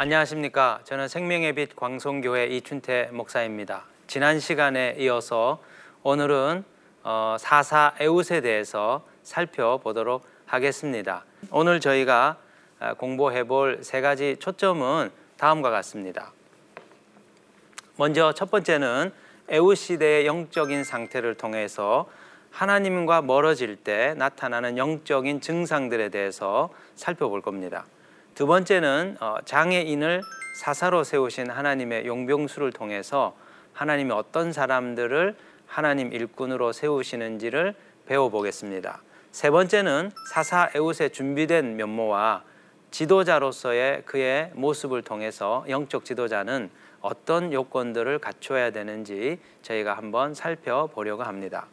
안녕하십니까. 저는 생명의 빛 광송교회 이춘태 목사입니다. 지난 시간에 이어서 오늘은 어, 사사 에웃에 대해서 살펴보도록 하겠습니다. 오늘 저희가 아, 공부해 볼 세 가지 초점은 다음과 같습니다. 먼저 첫 번째는 에웃 시대의 영적인 상태를 통해서 하나님과 멀어질 때 나타나는 영적인 증상들에 대해서 살펴볼 겁니다. 두 번째는 어, 장애인을 사사로 세우신 하나님의 용병수를 통해서 하나님이 어떤 사람들을 하나님 일꾼으로 세우시는지를 배워보겠습니다. 세 번째는 사사 에웃의 준비된 면모와 지도자로서의 그의 모습을 통해서 영적 지도자는 어떤 요건들을 갖춰야 되는지 저희가 한번 살펴보려고 합니다.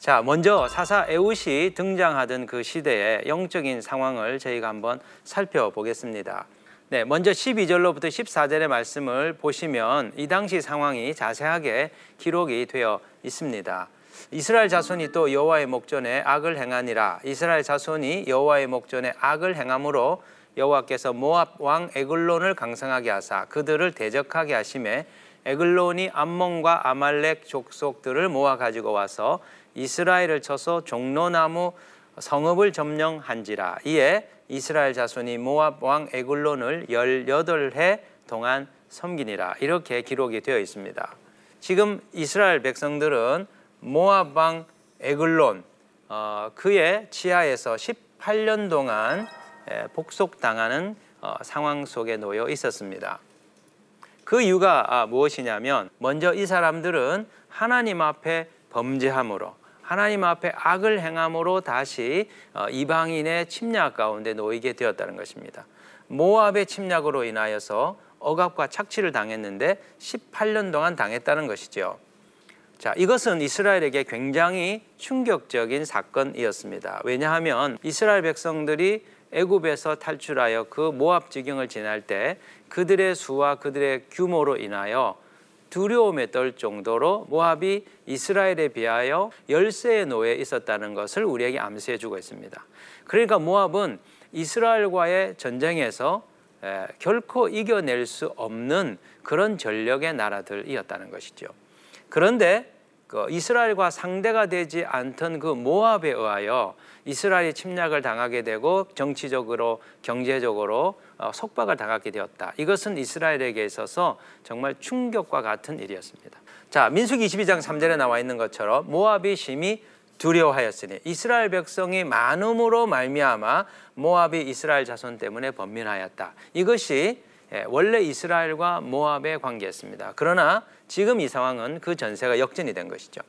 자, 먼저 사사 에웃이 등장하던 그 시대의 영적인 상황을 저희가 한번 살펴보겠습니다. 네, 먼저 12절로부터 14절의 말씀을 보시면 이 당시 상황이 자세하게 기록이 되어 있습니다. 이스라엘 자손이 또 여호와의 목전에 악을 행하니라. 이스라엘 자손이 여호와의 목전에 악을 행함으로 여호와께서 모압 왕 에글론을 강성하게 하사 그들을 대적하게 하심에 에글론이 암몬과 아말렉 족속들을 모아 가지고 와서 이스라엘을 쳐서 종로나무 성읍을 점령한지라 이에 이스라엘 자손이 모압 왕 에글론을 18해 동안 섬기니라 이렇게 기록이 되어 있습니다. 지금 이스라엘 백성들은 모압 왕 에글론 어, 그의 지하에서 18년 동안 복속당하는 어, 상황 속에 놓여 있었습니다. 그 이유가 아, 무엇이냐면 먼저 이 사람들은 하나님 앞에 범죄함으로 하나님 앞에 악을 행함으로 다시 어, 이방인의 침략 가운데 놓이게 되었다는 것입니다. 모압의 침략으로 인하여서 억압과 착취를 당했는데 18년 동안 당했다는 것이죠. 자, 이것은 이스라엘에게 굉장히 충격적인 사건이었습니다. 왜냐하면 이스라엘 백성들이 애굽에서 탈출하여 그 모압 지경을 지날 때 그들의 수와 그들의 규모로 인하여 두려움에 떨 정도로 모압이 이스라엘에 비하여 열세의 노에 있었다는 것을 우리에게 암시해 주고 있습니다. 그러니까 모압은 이스라엘과의 전쟁에서 결코 이겨낼 수 없는 그런 전력의 나라들이었다는 것이죠. 그런데 그 이스라엘과 상대가 되지 않던 그 모압에 의하여 이스라엘이 침략을 당하게 되고 정치적으로 경제적으로 어, 속박을 당하게 되었다. 이것은 이스라엘에게 있어서 정말 충격과 같은 일이었습니다. 자, 민수기 22장 3절에 나와 있는 것처럼 모압이 심히 두려워하였으니 이스라엘 백성이 많음으로 말미암아 모압이 이스라엘 자손 때문에 번민하였다. 이것이 예, 원래 이스라엘과 모압의 관계였습니다. 그러나 지금 이 상황은 그 전세가 역전이 된 것이죠.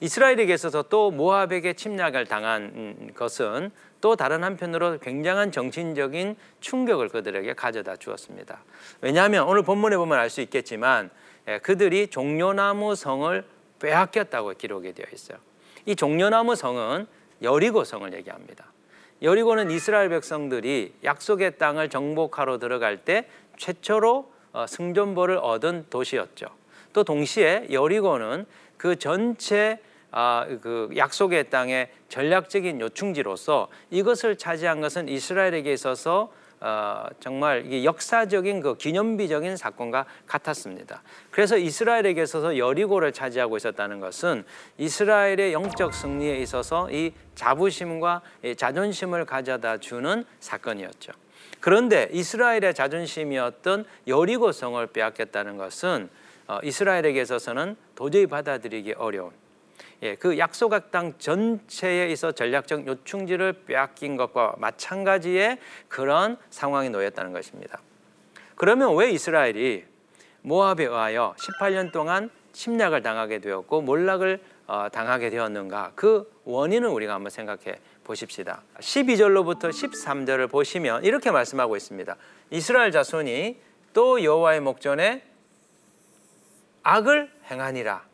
이스라엘에게 있어서 또 모압에게 침략을 당한 것은 또 다른 한편으로 굉장한 정신적인 충격을 그들에게 가져다 주었습니다. 왜냐하면 오늘 본문에 보면 알 수 있겠지만 예, 그들이 종려나무 성을 빼앗겼다고 기록이 되어 있어요. 이 종려나무 성은 여리고 성을 얘기합니다. 여리고는 이스라엘 백성들이 약속의 땅을 정복하러 들어갈 때 최초로 어, 승전보를 얻은 도시였죠. 또 동시에 여리고는 그 전체 아, 그 약속의 땅의 전략적인 요충지로서 이것을 차지한 것은 이스라엘에게 있어서 어, 정말 역사적인 그 기념비적인 사건과 같았습니다. 그래서 이스라엘에게 있어서 여리고를 차지하고 있었다는 것은 이스라엘의 영적 승리에 있어서 이 자부심과 이 자존심을 가져다 주는 사건이었죠. 그런데 이스라엘의 자존심이었던 여리고 성을 빼앗겼다는 것은 어, 이스라엘에게 있어서는 도저히 받아들이기 어려운 예, 그 약속의 땅 전체에 있어 전략적 요충지를 빼앗긴 것과 마찬가지의 그런 상황이 놓였다는 것입니다. 그러면 왜 이스라엘이 모압에 의하여 18년 동안 침략을 당하게 되었고 몰락을 어, 당하게 되었는가? 그 원인은 우리가 한번 생각해 보십시다. 12절로부터 13절을 보시면 이렇게 말씀하고 있습니다. 이스라엘 자손이 또 여호와의 목전에 악을 행하니라.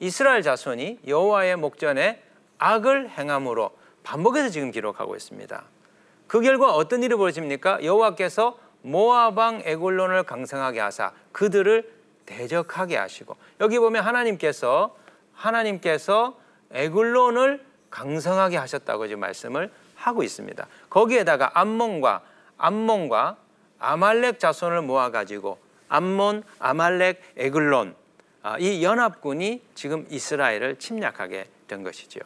이스라엘 자손이 여호와의 목전에 악을 행함으로 반복해서 지금 기록하고 있습니다. 그 결과 어떤 일이 벌어집니까? 여호와께서 모아방 에골론을 강성하게 하사 그들을 대적하게 하시고 여기 보면 하나님께서 하나님께서 에글론을 강성하게 하셨다고 지금 말씀을 하고 있습니다. 거기에다가 암몬과 암몬과 아말렉 자손을 모아 가지고 암몬, 아말렉, 에글론 아, 이 연합군이 지금 이스라엘을 침략하게 된 것이죠.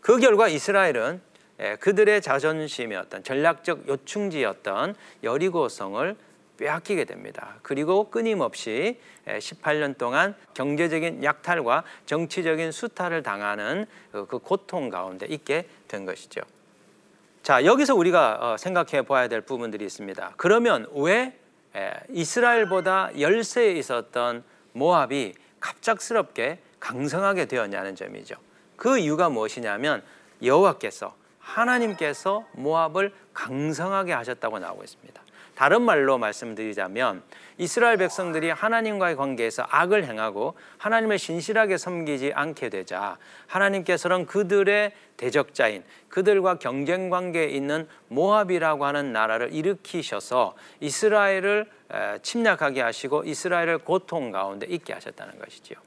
그 결과 이스라엘은 예, 그들의 자존심이었던 전략적 요충지였던 여리고성을 빼앗기게 됩니다. 그리고 끊임없이 18년 동안 경제적인 약탈과 정치적인 수탈을 당하는 그, 그 고통 가운데 있게 된 것이죠. 자, 여기서 우리가 어, 생각해 봐야 될 부분들이 있습니다. 그러면 왜 이스라엘보다 열세에 있었던 모압이 갑작스럽게 강성하게 되었냐는 점이죠. 그 이유가 무엇이냐면 여호와께서 하나님께서 모압을 강성하게 하셨다고 나오고 있습니다. 다른 말로 말씀드리자면 이스라엘 백성들이 하나님과의 관계에서 악을 행하고 하나님을 신실하게 섬기지 않게 되자 하나님께서는 그들의 대적자인 그들과 경쟁 관계에 있는 모압이라고 하는 나라를 일으키셔서 이스라엘을 침략하게 하시고 이스라엘을 고통 가운데 있게 하셨다는 것이지요.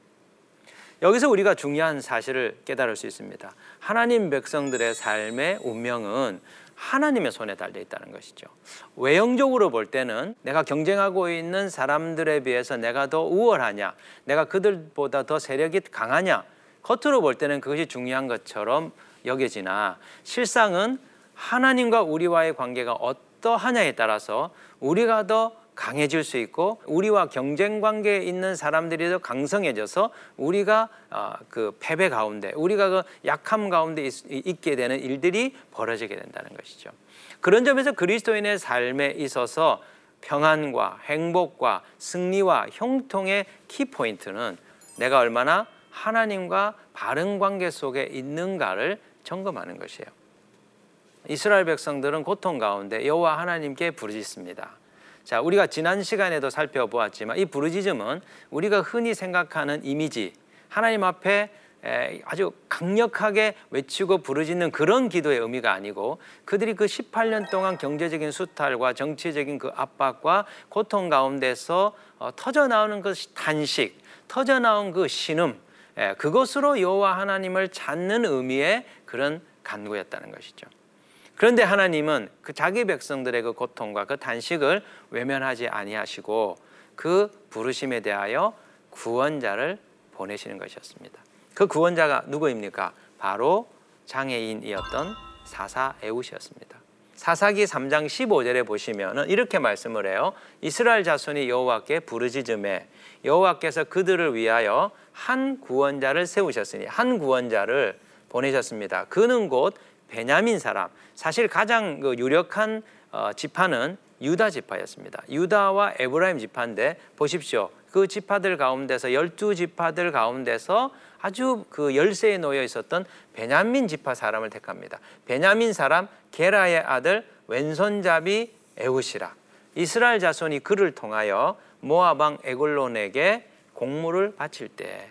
여기서 우리가 중요한 사실을 깨달을 수 있습니다. 하나님 백성들의 삶의 운명은 하나님의 손에 달려 있다는 것이죠. 외형적으로 볼 때는 내가 경쟁하고 있는 사람들에 비해서 내가 더 우월하냐, 내가 그들보다 더 세력이 강하냐, 겉으로 볼 때는 그것이 중요한 것처럼 여겨지나 실상은 하나님과 우리와의 관계가 어떠하냐에 따라서 우리가 더 강해질 수 있고 우리와 경쟁 관계에 있는 사람들이 더 강성해져서 우리가 어, 그 패배 가운데 우리가 그 약함 가운데 있, 게 되는 일들이 벌어지게 된다는 것이죠. 그런 점에서 그리스도인의 삶에 있어서 평안과 행복과 승리와 형통의 키포인트는 내가 얼마나 하나님과 바른 관계 속에 있는가를 점검하는 것이에요. 이스라엘 백성들은 고통 가운데 여호와 하나님께 부르짖습니다. 자, 우리가 지난 시간에도 살펴보았지만 이 부르짖음은 우리가 흔히 생각하는 이미지, 하나님 앞에 아주 강력하게 외치고 부르짖는 그런 기도의 의미가 아니고 그들이 그 18년 동안 경제적인 수탈과 정치적인 그 압박과 고통 가운데서 어, 터져 나오는 그 단식, 터져 나온 그 신음, 그것으로 여호와 하나님을 찾는 의미의 그런 간구였다는 것이죠. 그런데 하나님은 그 자기 백성들의 그 고통과 그 단식을 외면하지 아니하시고 그 부르심에 대하여 구원자를 보내시는 것이었습니다. 그 구원자가 누구입니까? 바로 장애인이었던 사사 에웃이었습니다. 사사기 3장 15절에 보시면 이렇게 말씀을 해요. 이스라엘 자손이 여호와께 부르짖음에 여호와께서 그들을 위하여 한 구원자를 세우셨으니 한 구원자를 보내셨습니다. 그는 곧 베냐민 사람 사실 가장 그 유력한 어, 지파는 유다 지파였습니다. 유다와 에브라임 지파인데 보십시오. 그 지파들 가운데서 열두 지파들 가운데서 아주 그 열세에 놓여 있었던 베냐민 지파 사람을 택합니다. 베냐민 사람 게라의 아들 왼손잡이 에우시라. 이스라엘 자손이 그를 통하여 모아방 에골론에게 공물을 바칠 때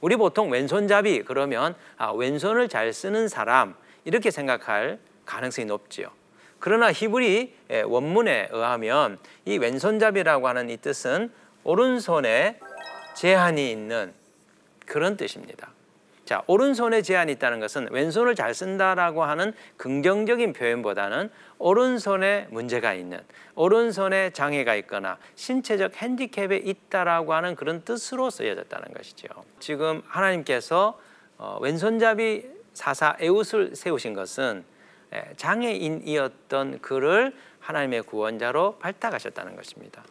우리 보통 왼손잡이 그러면 아, 왼손을 잘 쓰는 사람 이렇게 생각할 가능성이 높지요. 그러나 히브리 원문에 의하면 이 왼손잡이라고 하는 이 뜻은 오른손에 제한이 있는 그런 뜻입니다. 자, 오른손에 제한이 있다는 것은 왼손을 잘 쓴다라고 하는 긍정적인 표현보다는 오른손에 문제가 있는, 오른손에 장애가 있거나 신체적 핸디캡에 있다라고 하는 그런 뜻으로 쓰여졌다는 것이죠. 지금 하나님께서 어, 왼손잡이 사사 에웃을 세우신 것은 장애인이었던 그를 하나님의 구원자로 발탁하셨다는 것입니다.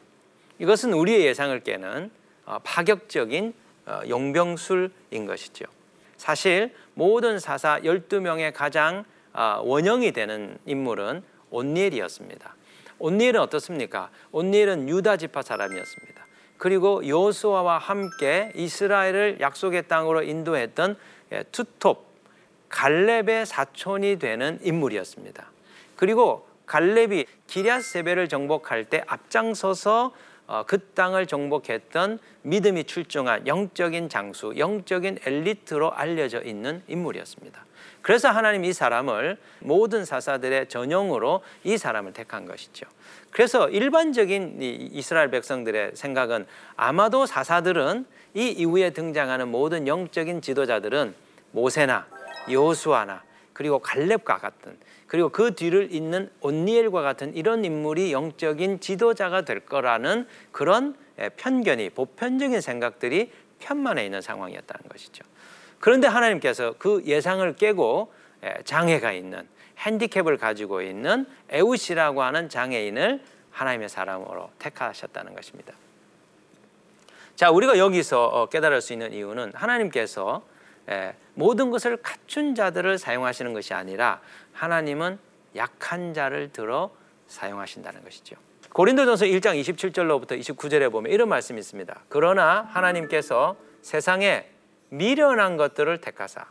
이것은 우리의 예상을 깨는 어, 파격적인 어, 용병술인 것이죠. 사실 모든 사사 12명의 가장 어, 원형이 되는 인물은 온니엘이었습니다. 온니엘은 어떻습니까? 온니엘은 유다 지파 사람이었습니다. 그리고 요수아와 함께 이스라엘을 약속의 땅으로 인도했던 예, 투톱 갈렙의 사촌이 되는 인물이었습니다. 그리고 갈렙이 기랴세베를 정복할 때 앞장서서 어, 그 땅을 정복했던 믿음이 출중한 영적인 장수, 영적인 엘리트로 알려져 있는 인물이었습니다. 그래서 하나님 이 사람을 모든 사사들의 전용으로 이 사람을 택한 것이죠. 그래서 일반적인 이스라엘 백성들의 생각은 아마도 사사들은 이 이후에 등장하는 모든 영적인 지도자들은 모세나 여호수아나 그리고 갈렙과 같은 그리고 그 뒤를 잇는 온니엘과 같은 이런 인물이 영적인 지도자가 될 거라는 그런 예, 편견이 보편적인 생각들이 편만에 있는 상황이었다는 것이죠. 그런데 하나님께서 그 예상을 깨고 예, 장애가 있는 핸디캡을 가지고 있는 에우시라고 하는 장애인을 하나님의 사람으로 택하셨다는 것입니다. 자, 우리가 여기서 어, 깨달을 수 있는 이유는 하나님께서 예, 모든 것을 갖춘 자들을 사용하시는 것이 아니라 하나님은 약한 자를 들어 사용하신다는 것이죠. 고린도전서 1장 27절로부터 29절에 보면 이런 말씀이 있습니다. 그러나 하나님께서 세상에 미련한 것들을 택하사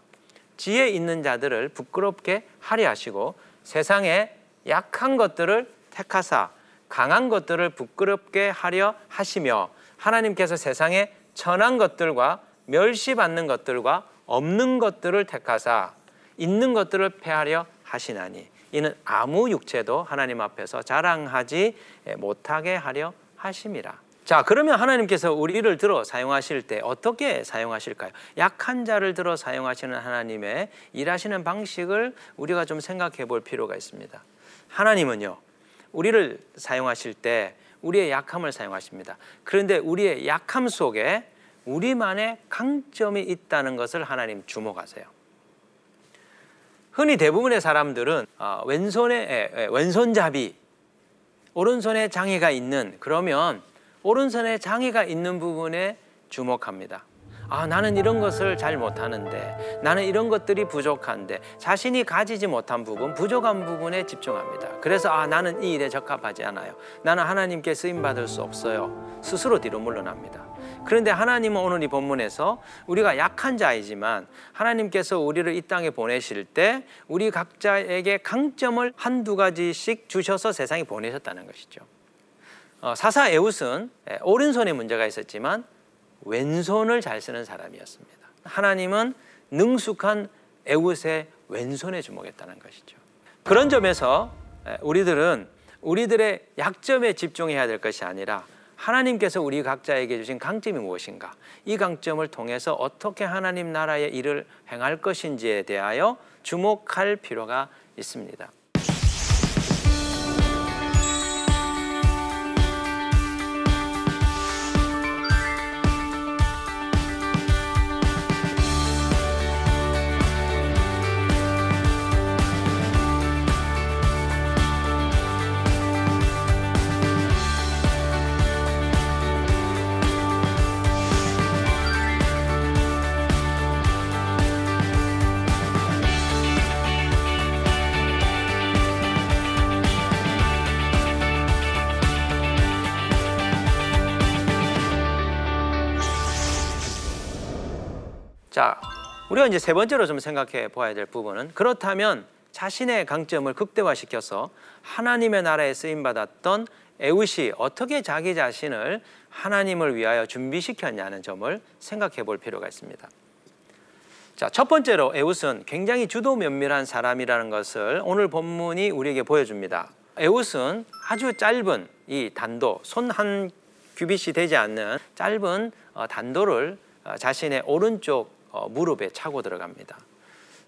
지혜 있는 자들을 부끄럽게 하려 하시고 세상에 약한 것들을 택하사 강한 것들을 부끄럽게 하려 하시며 하나님께서 세상에 천한 것들과 멸시받는 것들과 없는 것들을 택하사 있는 것들을 패하려 하시나니 이는 아무 육체도 하나님 앞에서 자랑하지 못하게 하려 하심이라. 자, 그러면 하나님께서 우리를 들어 사용하실 때 어떻게 사용하실까요? 약한 자를 들어 사용하시는 하나님의 일하시는 방식을 우리가 좀 생각해 볼 필요가 있습니다. 하나님은요, 우리를 사용하실 때 우리의 약함을 사용하십니다. 그런데 우리의 약함 속에 우리만의 강점이 있다는 것을 하나님 주목하세요. 흔히 대부분의 사람들은 어, 왼손에 왼손잡이, 오른손에 장애가 있는 그러면 오른손에 장애가 있는 부분에 주목합니다. 아, 나는 이런 것을 잘 못하는데, 나는 이런 것들이 부족한데, 자신이 가지지 못한 부분, 부족한 부분에 집중합니다. 그래서, 아, 나는 이 일에 적합하지 않아요. 나는 하나님께 쓰임 받을 수 없어요. 스스로 뒤로 물러납니다. 그런데 하나님은 오늘 이 본문에서 우리가 약한 자이지만 하나님께서 우리를 이 땅에 보내실 때 우리 각자에게 강점을 한두 가지씩 주셔서 세상에 보내셨다는 것이죠. 어, 사사 에웃은 오른손에 문제가 있었지만 왼손을 잘 쓰는 사람이었습니다. 하나님은 능숙한 에웃의 왼손에 주목했다는 것이죠. 그런 점에서 우리들은 우리들의 약점에 집중해야 될 것이 아니라 하나님께서 우리 각자에게 주신 강점이 무엇인가? 이 강점을 통해서 어떻게 하나님 나라의 일을 행할 것인지에 대하여 주목할 필요가 있습니다. 우리가 이제 세 번째로 좀 생각해 보아야 될 부분은 그렇다면 자신의 강점을 극대화시켜서 하나님의 나라에 쓰임 받았던 에웃이 어떻게 자기 자신을 하나님을 위하여 준비시켰냐는 점을 생각해 볼 필요가 있습니다. 자, 첫 번째로 에웃은 굉장히 주도 면밀한 사람이라는 것을 오늘 본문이 우리에게 보여줍니다. 에웃은 아주 짧은 이 단도, 손 한 규빗이 되지 않는 짧은 어, 단도를 어, 자신의 오른쪽 어, 무릎에 차고 들어갑니다.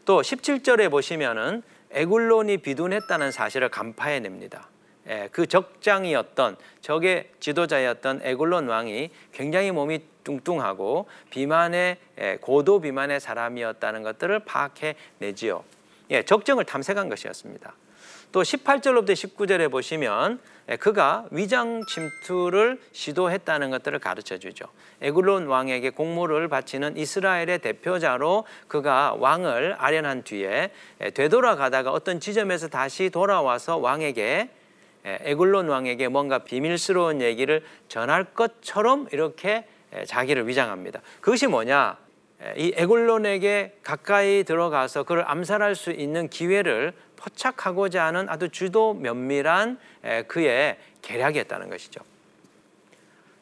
또 17절에 보시면은 에굴론이 비둔했다는 사실을 간파해냅니다. 예, 그 적장이었던 적의 지도자였던 에굴론 왕이 굉장히 몸이 뚱뚱하고 비만의 예, 고도 비만의 사람이었다는 것들을 파악해내지요. 예, 적정을 탐색한 것이었습니다. 또 18절로부터 19절에 보시면 예, 그가 위장 침투를 시도했다는 것들을 가르쳐 주죠. 에굴론 왕에게 공물을 바치는 이스라엘의 대표자로 그가 왕을 아련한 뒤에 예, 되돌아가다가 어떤 지점에서 다시 돌아와서 왕에게 예, 에굴론 왕에게 뭔가 비밀스러운 얘기를 전할 것처럼 이렇게 자기를 위장합니다. 그것이 뭐냐? 이 에굴론에게 가까이 들어가서 그를 암살할 수 있는 기회를 포착하고자 하는 아주 주도 면밀한 그의 계략이었다는 것이죠.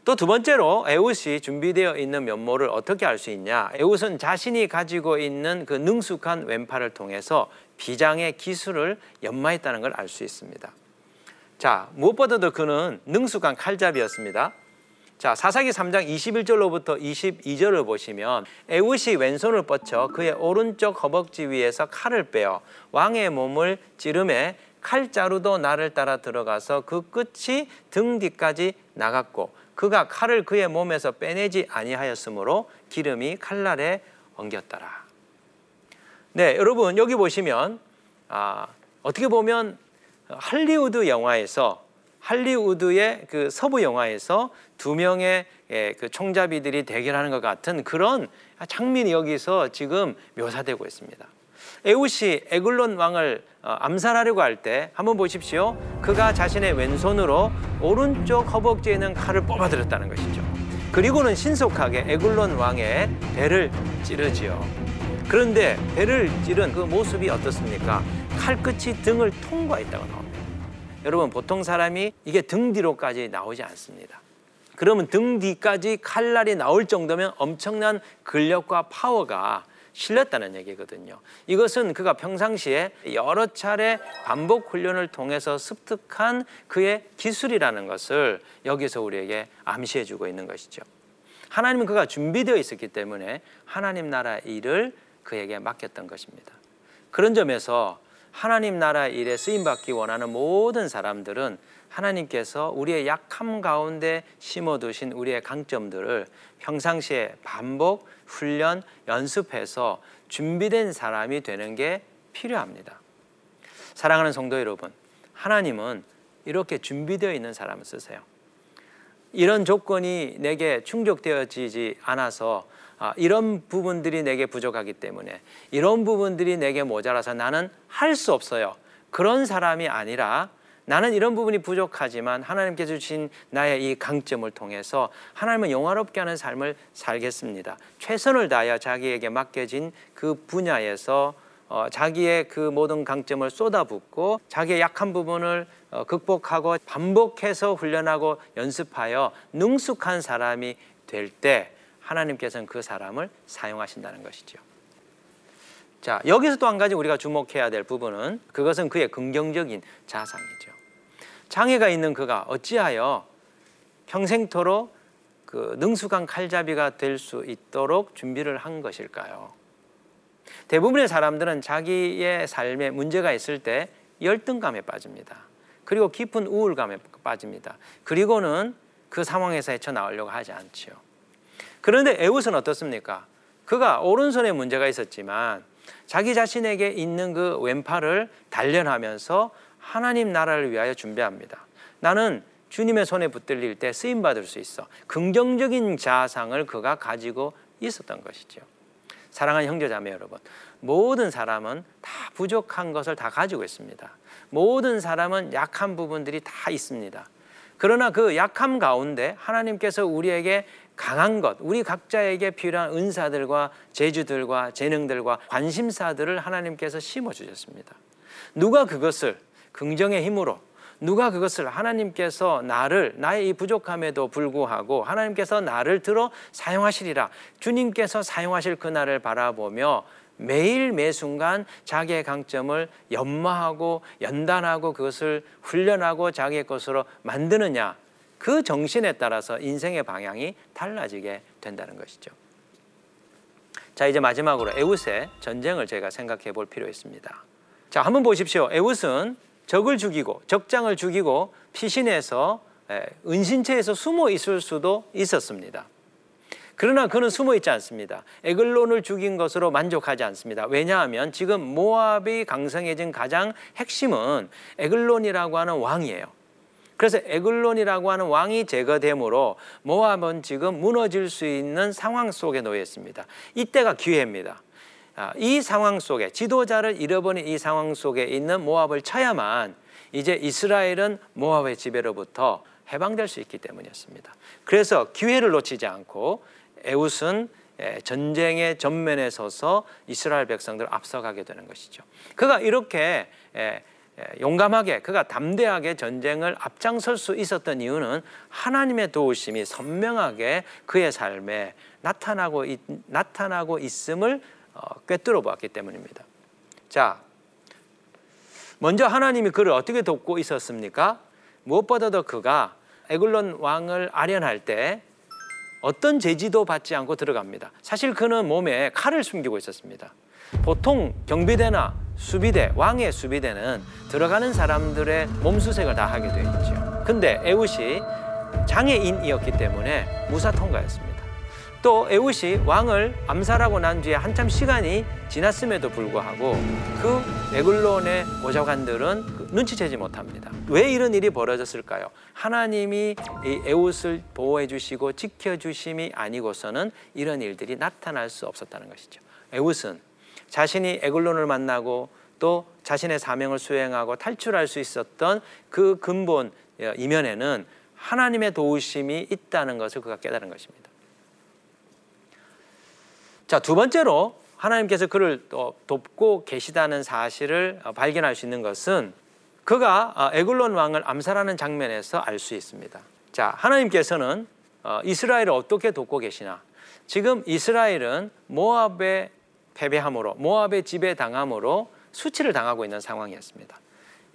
또 두 번째로 에웃이 준비되어 있는 면모를 어떻게 알 수 있냐? 에웃은 자신이 가지고 있는 그 능숙한 왼팔을 통해서 비장의 기술을 연마했다는 걸 알 수 있습니다. 자, 무엇보다도 그는 능숙한 칼잡이였습니다. 자, 사사기 3장 21절로부터 22절을 보시면 에웃이 왼손을 뻗쳐 그의 오른쪽 허벅지 위에서 칼을 빼어 왕의 몸을 찌름해 칼자루도 나를 따라 들어가서 그 끝이 등 뒤까지 나갔고 그가 칼을 그의 몸에서 빼내지 아니하였으므로 기름이 칼날에 엉겼더라. 네, 여러분 여기 보시면 아, 어떻게 보면 할리우드 영화에서 할리우드의 그 서부 영화에서 두 명의 예, 그 총잡이들이 대결하는 것 같은 그런 장면이 여기서 지금 묘사되고 있습니다. 에웃이 에글론 왕을 어, 암살하려고 할 때 한번 보십시오. 그가 자신의 왼손으로 오른쪽 허벅지에 있는 칼을 뽑아들였다는 것이죠. 그리고는 신속하게 에글론 왕의 배를 찌르지요. 그런데 배를 찌른 그 모습이 어떻습니까? 칼끝이 등을 통과했다고 나옵니다. 여러분 보통 사람이 이게 등 뒤로까지 나오지 않습니다. 그러면 등 뒤까지 칼날이 나올 정도면 엄청난 근력과 파워가 실렸다는 얘기거든요. 이것은 그가 평상시에 여러 차례 반복 훈련을 통해서 습득한 그의 기술이라는 것을 여기서 우리에게 암시해 주고 있는 것이죠. 하나님은 그가 준비되어 있었기 때문에 하나님 나라 일을 그에게 맡겼던 것입니다. 그런 점에서 하나님 나라 일에 쓰임 받기 원하는 모든 사람들은 하나님께서 우리의 약함 가운데 심어 두신 우리의 강점들을 평상시에 반복, 훈련, 연습해서 준비된 사람이 되는 게 필요합니다. 사랑하는 성도 여러분, 하나님은 이렇게 준비되어 있는 사람을 쓰세요. 이런 조건이 내게 충족되어지지 않아서 아, 이런 부분들이 내게 부족하기 때문에 이런 부분들이 내게 모자라서 나는 할 수 없어요. 그런 사람이 아니라 나는 이런 부분이 부족하지만 하나님께서 주신 나의 이 강점을 통해서 하나님은 영화롭게 하는 삶을 살겠습니다. 최선을 다하여 자기에게 맡겨진 그 분야에서 어, 자기의 그 모든 강점을 쏟아붓고 자기의 약한 부분을 어, 극복하고 반복해서 훈련하고 연습하여 능숙한 사람이 될 때 하나님께서는 그 사람을 사용하신다는 것이죠. 자, 여기서 또 한 가지 우리가 주목해야 될 부분은 그것은 그의 긍정적인 자상이죠. 장애가 있는 그가 어찌하여 평생토록 그 능숙한 칼잡이가 될 수 있도록 준비를 한 것일까요? 대부분의 사람들은 자기의 삶에 문제가 있을 때 열등감에 빠집니다. 그리고 깊은 우울감에 빠집니다. 그리고는 그 상황에서 헤쳐나오려고 하지 않지요. 그런데 에웃은 어떻습니까? 그가 오른손에 문제가 있었지만 자기 자신에게 있는 그 왼팔을 단련하면서 하나님 나라를 위하여 준비합니다. 나는 주님의 손에 붙들릴 때 쓰임 받을 수 있어. 긍정적인 자상을 그가 가지고 있었던 것이죠. 사랑하는 형제 자매 여러분, 모든 사람은 다 부족한 것을 다 가지고 있습니다. 모든 사람은 약한 부분들이 다 있습니다. 그러나 그 약함 가운데 하나님께서 우리에게 강한 것, 우리 각자에게 필요한 은사들과 재주들과 재능들과 관심사들을 하나님께서 심어 주셨습니다. 누가 그것을 긍정의 힘으로 누가 그것을 하나님께서 나를 나의 이 부족함에도 불구하고 하나님께서 나를 들어 사용하시리라. 주님께서 사용하실 그날을 바라보며 매일 매 순간 자기의 강점을 연마하고 연단하고 그것을 훈련하고 자기의 것으로 만드느냐 그 정신에 따라서 인생의 방향이 달라지게 된다는 것이죠. 자 이제 마지막으로 에웃의 전쟁을 제가 생각해 볼 필요 있습니다. 자 한번 보십시오. 에웃은 적을 죽이고 적장을 죽이고 피신해서 은신처에서 숨어 있을 수도 있었습니다. 그러나 그는 숨어 있지 않습니다. 에글론을 죽인 것으로 만족하지 않습니다. 왜냐하면 지금 모압이 강성해진 가장 핵심은 에글론이라고 하는 왕이에요. 그래서 에글론이라고 하는 왕이 제거되므로 모압은 지금 무너질 수 있는 상황 속에 놓여 있습니다. 이때가 기회입니다. 아, 이 상황 속에 지도자를 잃어버린 이 상황 속에 있는 모압을 쳐야만 이제 이스라엘은 모압의 지배로부터 해방될 수 있기 때문이었습니다. 그래서 기회를 놓치지 않고 에웃은 전쟁의 전면에 서서 이스라엘 백성들을 앞서가게 되는 것이죠. 그가 이렇게 용감하게 그가 담대하게 전쟁을 앞장설 수 있었던 이유는 하나님의 도우심이 선명하게 그의 삶에 나타나고 나타나고 있음을 어, 꿰뚫어 보았기 때문입니다. 자, 먼저 하나님이 그를 어떻게 돕고 있었습니까? 무엇보다도 그가 에글론 왕을 아련할 때 어떤 제지도 받지 않고 들어갑니다. 사실 그는 몸에 칼을 숨기고 있었습니다. 보통 경비대나 수비대, 왕의 수비대는 들어가는 사람들의 몸수색을 다 하게 되어 있죠. 근데 에웃이 장애인이었기 때문에 무사 통과였습니다. 또 에웃이 왕을 암살하고 난 뒤에 한참 시간이 지났음에도 불구하고 그 에글론의 보좌관들은 그 눈치채지 못합니다. 왜 이런 일이 벌어졌을까요? 하나님이 이 에웃을 보호해 주시고 지켜 주심이 아니고서는 이런 일들이 나타날 수 없었다는 것이죠. 에웃은 자신이 에글론을 만나고 또 자신의 사명을 수행하고 탈출할 수 있었던 그 근본 어, 이면에는 하나님의 도우심이 있다는 것을 그가 깨달은 것입니다. 자, 두 번째로 하나님께서 그를 돕고 계시다는 사실을 어, 발견할 수 있는 것은 그가 어, 에글론 왕을 암살하는 장면에서 알 수 있습니다. 자, 하나님께서는 어, 이스라엘을 어떻게 돕고 계시나? 지금 이스라엘은 모압의 패배함으로 모압의 지배 당함으로 수치를 당하고 있는 상황이었습니다.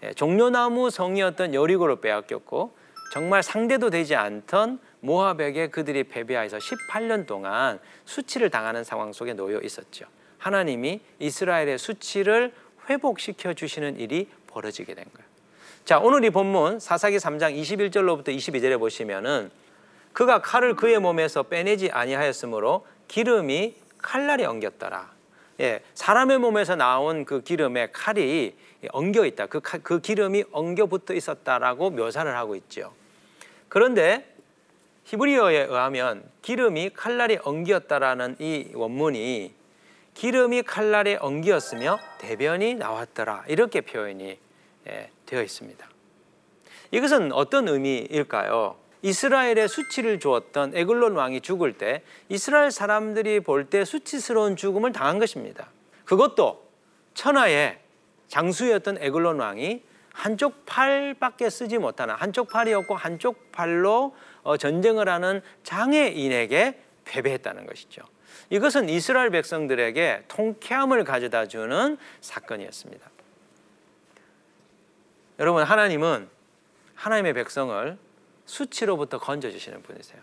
예, 종려나무 성이었던 여리고를 빼앗겼고 정말 상대도 되지 않던 모압에게 그들이 패배하여서 18년 동안 수치를 당하는 상황 속에 놓여 있었죠. 하나님이 이스라엘의 수치를 회복시켜 주시는 일이 벌어지게 된 거예요. 자, 오늘 이 본문 사사기 3장 21절로부터 22절에 보시면은 그가 칼을 그의 몸에서 빼내지 아니하였으므로 기름이 칼날에 엉겼더라. 예, 사람의 몸에서 나온 그 기름에 칼이 엉겨 있다. 그, 그 기름이 엉겨 붙어 있었다라고 묘사를 하고 있죠. 그런데 히브리어에 의하면 기름이 칼날에 엉겼다라는 이 원문이 기름이 칼날에 엉겼으며 대변이 나왔더라 이렇게 표현이 예, 되어 있습니다. 이것은 어떤 의미일까요? 이스라엘의 수치를 주었던 에글론 왕이 죽을 때 이스라엘 사람들이 볼 때 수치스러운 죽음을 당한 것입니다. 그것도 천하의 장수였던 에글론 왕이 한쪽 팔밖에 쓰지 못하는 한쪽 팔이었고 한쪽 팔로 어, 전쟁을 하는 장애인에게 패배했다는 것이죠. 이것은 이스라엘 백성들에게 통쾌함을 가져다 주는 사건이었습니다. 여러분 하나님은 하나님의 백성을 수치로부터 건져주시는 분이세요.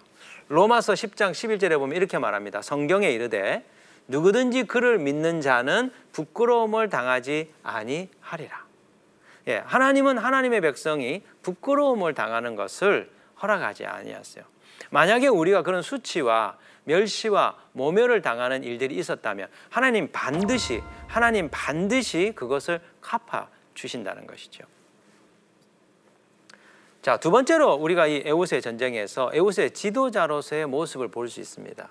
로마서 10장 11절에 보면 이렇게 말합니다. 성경에 이르되 누구든지 그를 믿는 자는 부끄러움을 당하지 아니하리라. 예, 하나님은 하나님의 백성이 부끄러움을 당하는 것을 허락하지 아니었어요. 만약에 우리가 그런 수치와 멸시와 모멸을 당하는 일들이 있었다면 하나님 반드시 하나님 반드시 그것을 갚아 주신다는 것이죠. 자, 두 번째로 우리가 이 에우스의 전쟁에서 에우스의 지도자로서의 모습을 볼 수 있습니다.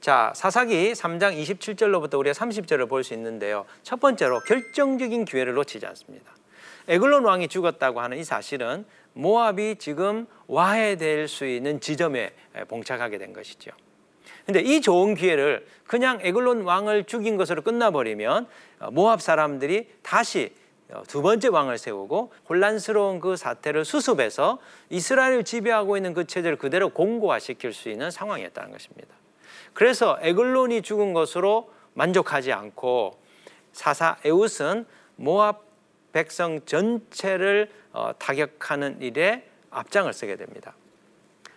자, 사사기 3장 27절로부터 우리가 30절을 볼 수 있는데요. 첫 번째로 결정적인 기회를 놓치지 않습니다. 에글론 왕이 죽었다고 하는 이 사실은 모압이 지금 와해될 수 있는 지점에 봉착하게 된 것이죠. 근데 이 좋은 기회를 그냥 에글론 왕을 죽인 것으로 끝나버리면 어, 모압 사람들이 다시 어, 두 번째 왕을 세우고 혼란스러운 그 사태를 수습해서 이스라엘을 지배하고 있는 그 체제를 그대로 공고화시킬 수 있는 상황이었다는 것입니다. 그래서 에글론이 죽은 것으로 만족하지 않고 사사 에웃은 모압 백성 전체를 어, 타격하는 일에 앞장을 서게 됩니다.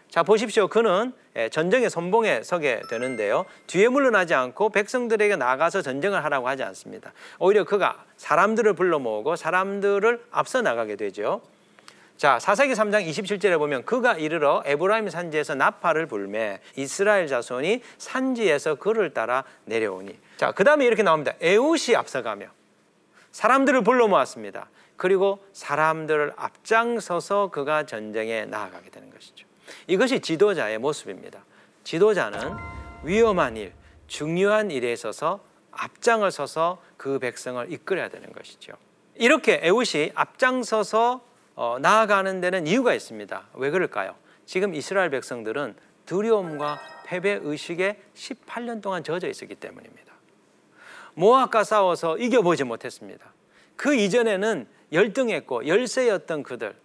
자 보십시오. 그는 예, 전쟁의 선봉에 서게 되는데요. 뒤에 물러나지 않고 백성들에게 나가서 전쟁을 하라고 하지 않습니다. 오히려 그가 사람들을 불러 모으고 사람들을 앞서 나가게 되죠. 자, 사사기 3장 27절에 보면 그가 이르러 에브라임 산지에서 나팔을 불매 이스라엘 자손이 산지에서 그를 따라 내려오니. 자, 그다음에 이렇게 나옵니다. 에웃이 앞서가며 사람들을 불러 모았습니다. 그리고 사람들을 앞장서서 그가 전쟁에 나아가게 되는 것이죠. 이것이 지도자의 모습입니다. 지도자는 위험한 일, 중요한 일에 있어서 앞장을 서서 그 백성을 이끌어야 되는 것이죠. 이렇게 에웃이 앞장서서 어, 나아가는 데는 이유가 있습니다. 왜 그럴까요? 지금 이스라엘 백성들은 두려움과 패배 의식에 18년 동안 젖어 있었기 때문입니다. 모압과 싸워서 이겨보지 못했습니다. 그 이전에는 열등했고 열세였던 그들,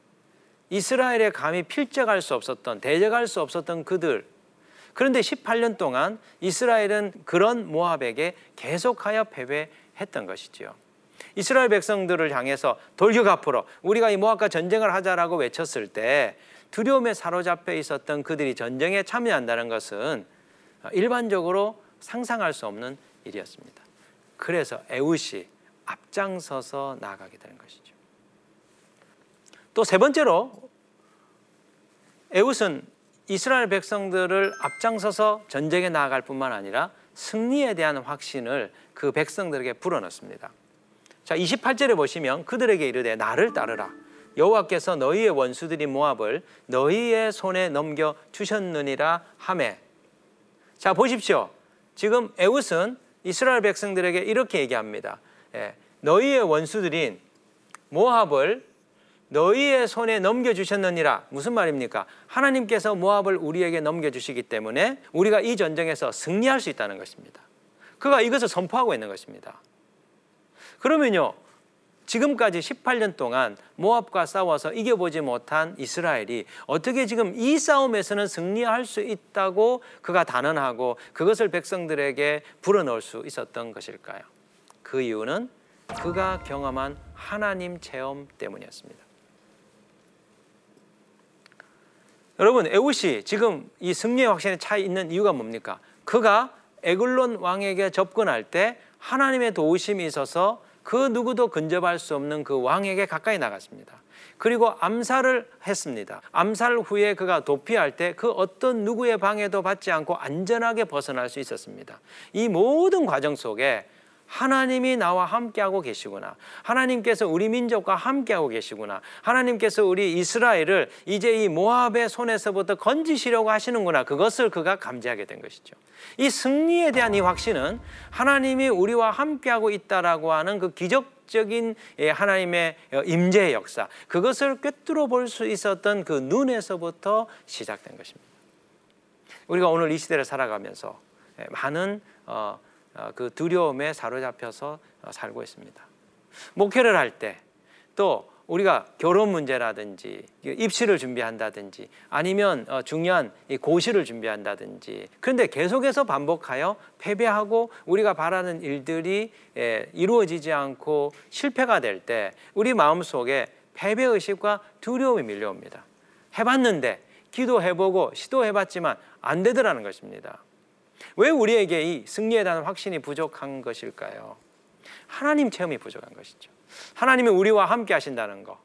이스라엘에 감히 필적할 수 없었던 대적할 수 없었던 그들. 그런데 18년 동안 이스라엘은 그런 모압에게 계속하여 패배했던 것이지요. 이스라엘 백성들을 향해서 돌격 앞으로 우리가 이 모압과 전쟁을 하자라고 외쳤을 때 두려움에 사로잡혀 있었던 그들이 전쟁에 참여한다는 것은 일반적으로 상상할 수 없는 일이었습니다. 그래서 에웃이 앞장서서 나아가게 되는 것이죠. 또 세 번째로 에웃은 이스라엘 백성들을 앞장서서 전쟁에 나아갈 뿐만 아니라 승리에 대한 확신을 그 백성들에게 불어넣습니다. 자, 28절에 보시면 그들에게 이르되 나를 따르라. 여호와께서 너희의 원수들이 모압을 너희의 손에 넘겨 주셨느니라 하매. 자, 보십시오. 지금 에웃은 이스라엘 백성들에게 이렇게 얘기합니다. 예, 너희의 원수들인 모압을 너희의 손에 넘겨주셨느니라. 무슨 말입니까? 하나님께서 모압을 우리에게 넘겨주시기 때문에 우리가 이 전쟁에서 승리할 수 있다는 것입니다. 그가 이것을 선포하고 있는 것입니다. 그러면요, 지금까지 18년 동안 모압과 싸워서 이겨보지 못한 이스라엘이 어떻게 지금 이 싸움에서는 승리할 수 있다고 그가 단언하고 그것을 백성들에게 불어넣을 수 있었던 것일까요? 그 이유는 그가 경험한 하나님 체험 때문이었습니다. 여러분 에웃이 지금 이 승리의 확신에 차 있는 이유가 뭡니까? 그가 에글론 왕에게 접근할 때 하나님의 도우심이 있어서 그 누구도 근접할 수 없는 그 왕에게 가까이 나갔습니다. 그리고 암살을 했습니다. 암살 후에 그가 도피할 때 그 어떤 누구의 방해도 받지 않고 안전하게 벗어날 수 있었습니다. 이 모든 과정 속에 하나님이 나와 함께하고 계시구나. 하나님께서 우리 민족과 함께하고 계시구나. 하나님께서 우리 이스라엘을 이제 이 모압의 손에서부터 건지시려고 하시는구나. 그것을 그가 감지하게 된 것이죠. 이 승리에 대한 이 확신은 하나님이 우리와 함께하고 있다라고 하는 그 기적 적인 예, 하나님의 임재의 역사. 그것을 꿰뚫어 볼 수 있었던 그 눈에서부터 시작된 것입니다. 우리가 오늘 이 시대를 살아가면서 예, 많은 어, 어, 그 두려움에 사로잡혀서 어, 살고 있습니다. 목회를 할 때 또 우리가 결혼 문제라든지 입시를 준비한다든지 아니면 어, 중요한 고시를 준비한다든지 그런데 계속해서 반복하여 패배하고 우리가 바라는 일들이 예, 이루어지지 않고 실패가 될 때 우리 마음속에 패배 의식과 두려움이 밀려옵니다. 해봤는데 기도해보고 시도해봤지만 안 되더라는 것입니다. 왜 우리에게 이 승리에 대한 확신이 부족한 것일까요? 하나님 체험이 부족한 것이죠. 하나님이 우리와 함께 하신다는 것.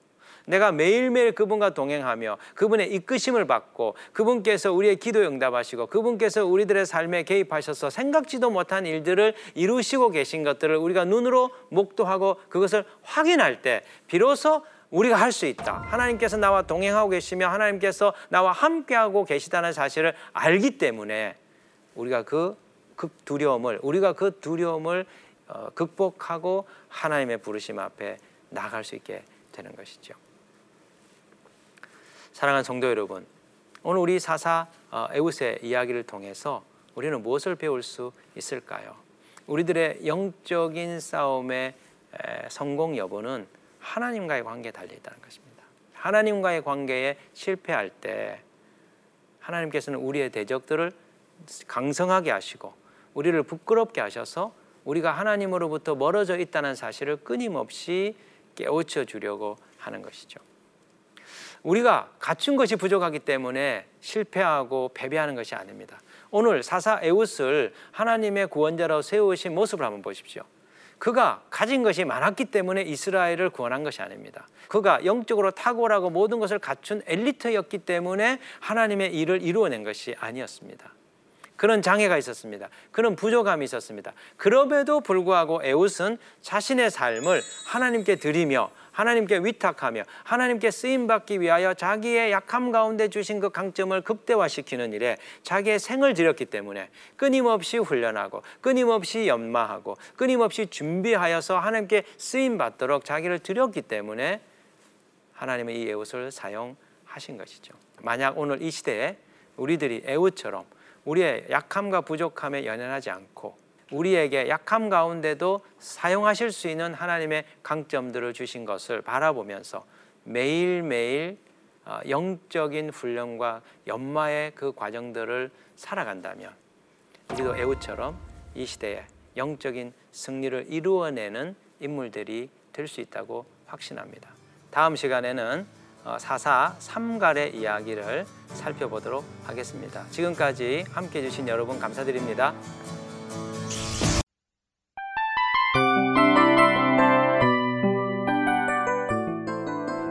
내가 매일매일 그분과 동행하며 그분의 이끄심을 받고 그분께서 우리의 기도 응답하시고 그분께서 우리들의 삶에 개입하셔서 생각지도 못한 일들을 이루시고 계신 것들을 우리가 눈으로 목도하고 그것을 확인할 때 비로소 우리가 할 수 있다. 하나님께서 나와 동행하고 계시며 하나님께서 나와 함께하고 계시다는 사실을 알기 때문에 우리가 그 두려움을 우리가 그 두려움을 어, 극복하고 하나님의 부르심 앞에 나갈 수 있게 되는 것이죠. 사랑하는 성도 여러분, 오늘 우리 사사 어, 에웃의 이야기를 통해서 우리는 무엇을 배울 수 있을까요? 우리들의 영적인 싸움의 성공 여부는 하나님과의 관계에 달려 있다는 것입니다. 하나님과의 관계에 실패할 때 하나님께서는 우리의 대적들을 강성하게 하시고 우리를 부끄럽게 하셔서 우리가 하나님으로부터 멀어져 있다는 사실을 끊임없이 깨우쳐 주려고 하는 것이죠. 우리가 갖춘 것이 부족하기 때문에 실패하고 패배하는 것이 아닙니다. 오늘 사사 에웃을 하나님의 구원자로 세우신 모습을 한번 보십시오. 그가 가진 것이 많았기 때문에 이스라엘을 구원한 것이 아닙니다. 그가 영적으로 탁월하고 모든 것을 갖춘 엘리트였기 때문에 하나님의 일을 이루어낸 것이 아니었습니다. 그런 장애가 있었습니다. 그런 부족함이 있었습니다. 그럼에도 불구하고 에웃은 자신의 삶을 하나님께 드리며 하나님께 위탁하며 하나님께 쓰임 받기 위하여 자기의 약함 가운데 주신 그 강점을 극대화시키는 일에 자기의 생을 들였기 때문에 끊임없이 훈련하고 끊임없이 연마하고 끊임없이 준비하여서 하나님께 쓰임 받도록 자기를 드렸기 때문에 하나님의 이 에웃을 사용하신 것이죠. 만약 오늘 이 시대에 우리들이 에웃처럼 우리의 약함과 부족함에 연연하지 않고 우리에게 약함 가운데도 사용하실 수 있는 하나님의 강점들을 주신 것을 바라보면서 매일매일 어, 영적인 훈련과 연마의 그 과정들을 살아간다면 우리도 애우처럼 이 시대에 영적인 승리를 이루어내는 인물들이 될 수 있다고 확신합니다. 다음 시간에는 어, 사사 삼갈의 이야기를 살펴보도록 하겠습니다. 지금까지 함께 해 주신 여러분 감사드립니다.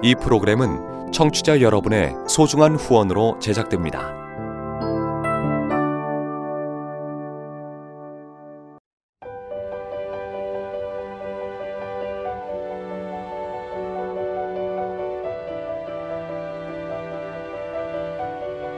이 프로그램은 청취자 여러분의 소중한 후원으로 제작됩니다.